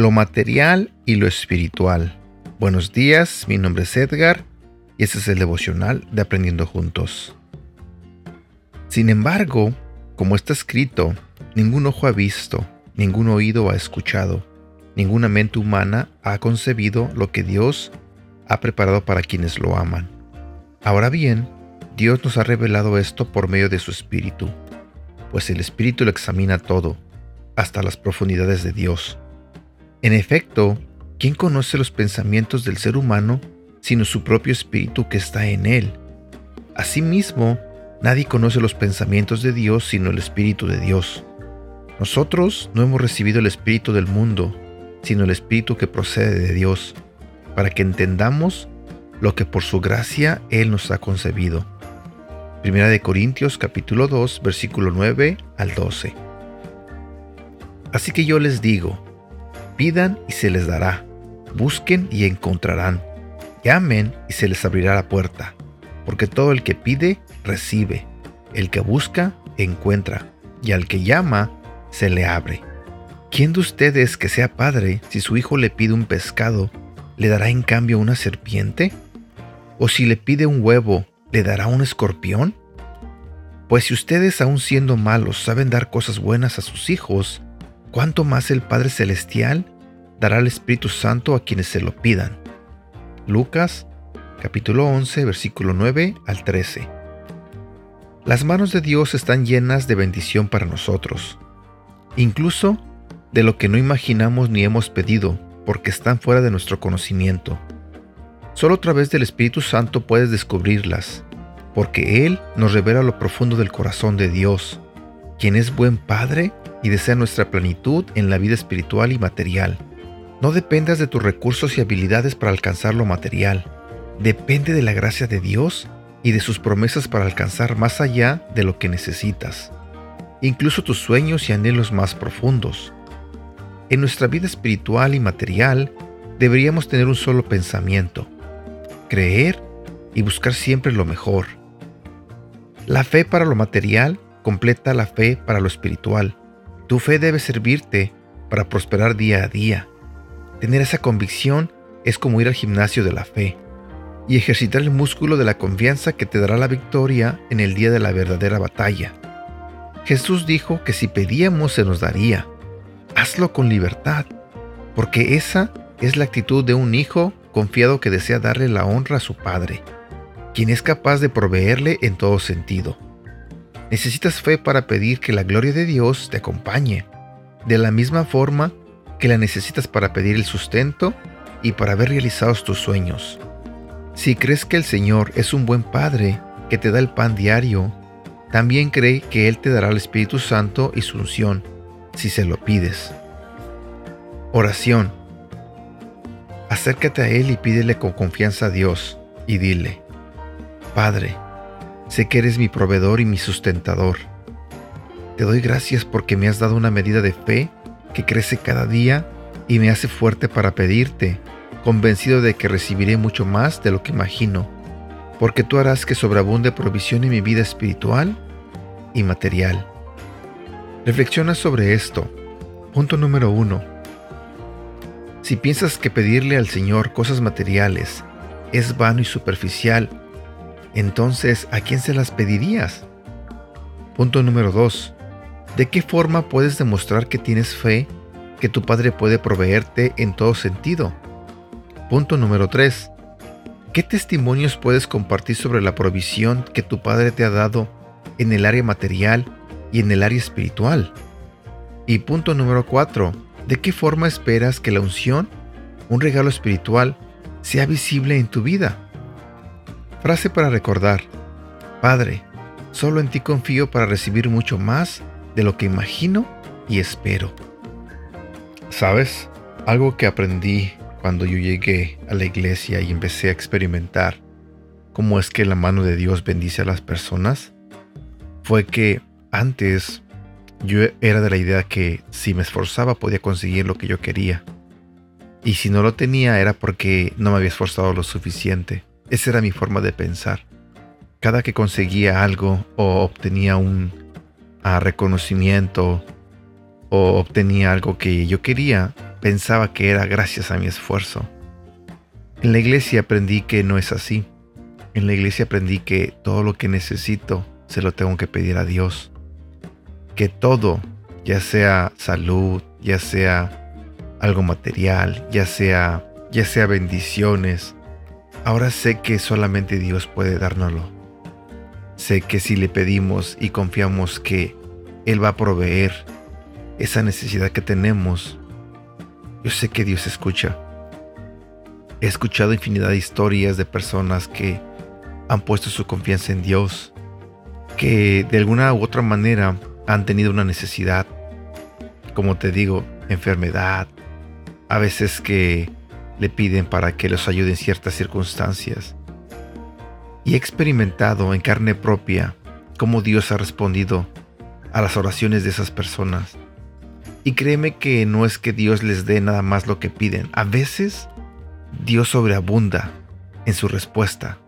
lo material y lo espiritual. Buenos días, mi nombre es Edgar y este es el devocional de Aprendiendo Juntos. Sin embargo, como está escrito, ningún ojo ha visto, ningún oído ha escuchado, ninguna mente humana ha concebido lo que Dios ha preparado para quienes lo aman. Ahora bien, Dios nos ha revelado esto por medio de su Espíritu, pues el Espíritu lo examina todo, hasta las profundidades de Dios. En efecto, ¿quién conoce los pensamientos del ser humano sino su propio espíritu que está en él? Asimismo, nadie conoce los pensamientos de Dios sino el Espíritu de Dios. Nosotros no hemos recibido el Espíritu del mundo, sino el Espíritu que procede de Dios, para que entendamos lo que por su gracia Él nos ha concebido. Primera de Corintios capítulo 2 versículo 9 al 12. Así que yo les digo, Pidan y se les dará. Busquen y encontrarán. Llamen y se les abrirá la puerta. Porque todo el que pide, recibe. El que busca, encuentra. Y al que llama, se le abre. ¿Quién de ustedes que sea padre, si su hijo le pide un pescado, le dará en cambio una serpiente? ¿O si le pide un huevo, le dará un escorpión? Pues si ustedes aun siendo malos saben dar cosas buenas a sus hijos, ¿cuánto más el Padre Celestial dará el Espíritu Santo a quienes se lo pidan? Lucas capítulo 11 versículo 9 al 13. Las manos de Dios están llenas de bendición para nosotros, incluso de lo que no imaginamos ni hemos pedido, porque están fuera de nuestro conocimiento. Solo a través del Espíritu Santo puedes descubrirlas, porque Él nos revela lo profundo del corazón de Dios, quien es buen Padre y desea nuestra plenitud en la vida espiritual y material. No dependas de tus recursos y habilidades para alcanzar lo material. Depende de la gracia de Dios y de sus promesas para alcanzar más allá de lo que necesitas, incluso tus sueños y anhelos más profundos. En nuestra vida espiritual y material deberíamos tener un solo pensamiento, creer y buscar siempre lo mejor. La fe para lo material completa la fe para lo espiritual. Tu fe debe servirte para prosperar día a día. Tener esa convicción es como ir al gimnasio de la fe y ejercitar el músculo de la confianza que te dará la victoria en el día de la verdadera batalla. Jesús dijo que si pedíamos se nos daría. Hazlo con libertad, porque esa es la actitud de un hijo confiado que desea darle la honra a su padre, quien es capaz de proveerle en todo sentido. Necesitas fe para pedir que la gloria de Dios te acompañe, de la misma forma que la necesitas para pedir el sustento y para ver realizados tus sueños. Si crees que el Señor es un buen Padre que te da el pan diario, también cree que Él te dará el Espíritu Santo y su unción, si se lo pides. Oración. Acércate a Él y pídele con confianza a Dios y dile, Padre, Sé que eres mi proveedor y mi sustentador. Te doy gracias porque me has dado una medida de fe que crece cada día y me hace fuerte para pedirte, convencido de que recibiré mucho más de lo que imagino, porque tú harás que sobreabunde provisión en mi vida espiritual y material. Reflexiona sobre esto. Punto número uno. Si piensas que pedirle al Señor cosas materiales es vano y superficial entonces, ¿a quién se las pedirías? Punto número 2. ¿De qué forma puedes demostrar que tienes fe que tu Padre puede proveerte en todo sentido? Punto número 3. ¿Qué testimonios puedes compartir sobre la provisión que tu Padre te ha dado en el área material y en el área espiritual? Y punto número 4. ¿De qué forma esperas que la unción, un regalo espiritual, sea visible en tu vida? Frase para recordar. Padre, solo en ti confío para recibir mucho más de lo que imagino y espero. ¿Sabes? Algo que aprendí cuando yo llegué a la iglesia y empecé a experimentar cómo es que la mano de Dios bendice a las personas, fue que antes yo era de la idea que si me esforzaba podía conseguir lo que yo quería. Y si no lo tenía era porque no me había esforzado lo suficiente. Esa era mi forma de pensar. Cada que conseguía algo o obtenía un ah, reconocimiento o obtenía algo que yo quería, pensaba que era gracias a mi esfuerzo. En la iglesia aprendí que no es así. En la iglesia aprendí que todo lo que necesito se lo tengo que pedir a Dios. Que todo, ya sea salud, ya sea algo material, ya sea ya sea bendiciones, ahora sé que solamente Dios puede dárnoslo. Sé que si le pedimos y confiamos que Él va a proveer esa necesidad que tenemos, yo sé que Dios escucha. He escuchado infinidad de historias de personas que han puesto su confianza en Dios, que de alguna u otra manera han tenido una necesidad, como te digo, enfermedad, a veces que le piden para que los ayude en ciertas circunstancias. Y he experimentado en carne propia cómo Dios ha respondido a las oraciones de esas personas. Y créeme que no es que Dios les dé nada más lo que piden. A veces Dios sobreabunda en su respuesta.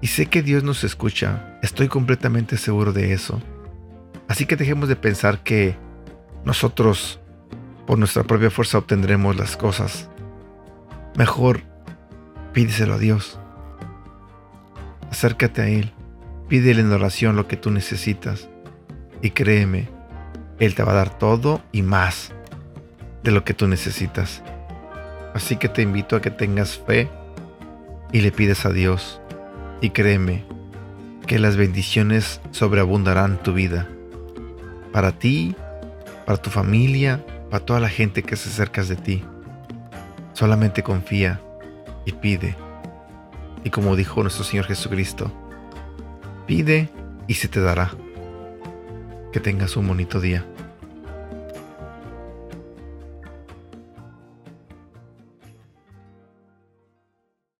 Y sé que Dios nos escucha. Estoy completamente seguro de eso. Así que dejemos de pensar que nosotros por nuestra propia fuerza obtendremos las cosas. Mejor pídeselo a Dios. Acércate a Él. Pídele en oración lo que tú necesitas. Y créeme, Él te va a dar todo y más de lo que tú necesitas. Así que te invito a que tengas fe y le pides a Dios. Y créeme que las bendiciones sobreabundarán tu vida. Para ti, para tu familia, para toda la gente que se acerca de ti. Solamente confía y pide. Y como dijo nuestro Señor Jesucristo, pide y se te dará. Que tengas un bonito día.